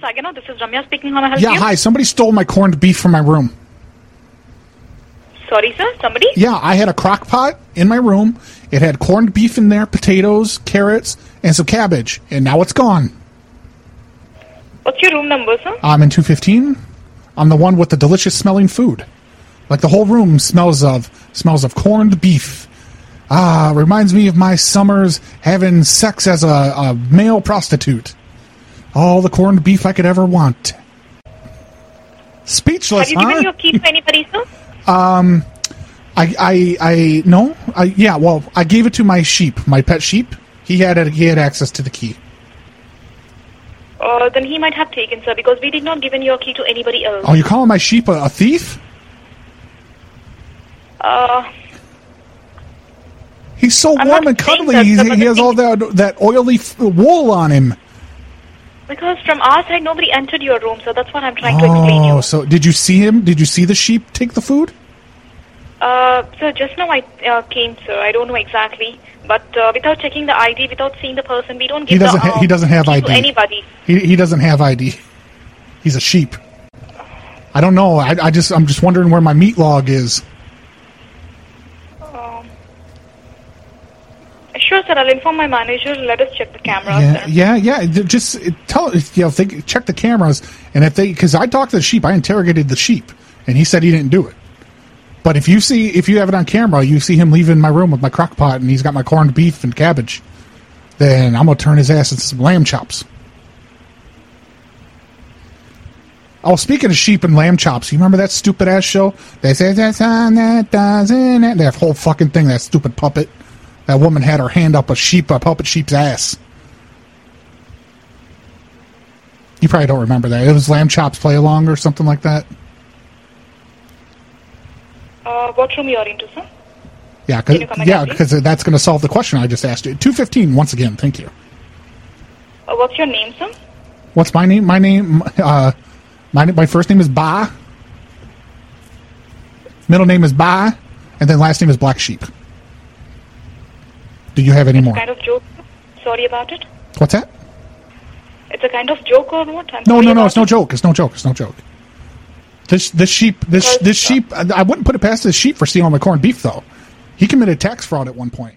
Saginaw. This is Ramya speaking. How may I help Yeah, you? hi. Somebody stole my corned beef from my room. Sorry, sir. Somebody? Yeah, I had a crock pot in my room. It had corned beef in there, potatoes, carrots, and some cabbage, and now it's gone. What's your room number, sir? I'm in 215. I'm the one with the delicious smelling food. Like the whole room smells of smells of corned beef. Ah, reminds me of my summers having sex as a, a male prostitute. All the corned beef I could ever want. Speechless, Have you huh? given your key to anybody, sir? Um, I, I, I, no, I, yeah, well, I gave it to my sheep, my pet sheep. He had it, he had access to the key. Uh, then he might have taken, sir, because we did not given your key to anybody else. Oh, you calling my sheep a, a thief? Uh, He's so I'm warm and cuddly. He, he has all that that oily f- wool on him. Because from our side, nobody entered your room, so that's what I'm trying to explain you. Oh, so did you see him? Did you see the sheep take the food? Uh, sir, just now I uh, came, sir. I don't know exactly, but uh, without checking the ID, without seeing the person, we don't He give doesn't. the, uh, he doesn't have ID. anybody. He he doesn't have ID. He's a sheep. I don't know. I, I just I'm just wondering where my meat log is. Um, sure, sir. I'll inform my manager. Let us check the cameras. Yeah, yeah, yeah. Just uh, tell you know if they check the cameras and if they because I talked to the sheep, I interrogated the sheep, and he said he didn't do it. But if you see if you have it on camera, you see him leaving my room with my crock pot, and he's got my corned beef and cabbage. Then I'm gonna turn his ass into some lamb chops. Oh, speaking of sheep and lamb chops, you remember that stupid ass show? They say that's on that doesn't? That whole fucking thing, that stupid puppet. That woman had her hand up a sheep, a puppet sheep's ass. You probably don't remember that. It was Lamb Chops Play Along or something like that. Uh, what room you are into, sir? Yeah, cause, you come again, yeah, because that's going to solve the question I just asked you. Two fifteen. Once again, thank you. Uh, what's your name, sir? What's my name? My name. Uh, my my first name is Ba. Middle name is Ba, and then last name is Black Sheep. Do you have any more? Kind of joke. Sorry about it. What's that? It's a kind of joke or what? I'm No, no, no. It's no joke. It's no joke. It's no joke. This this sheep this this sheep. I I wouldn't put it past this sheep for stealing the corned beef though. He committed tax fraud at one point.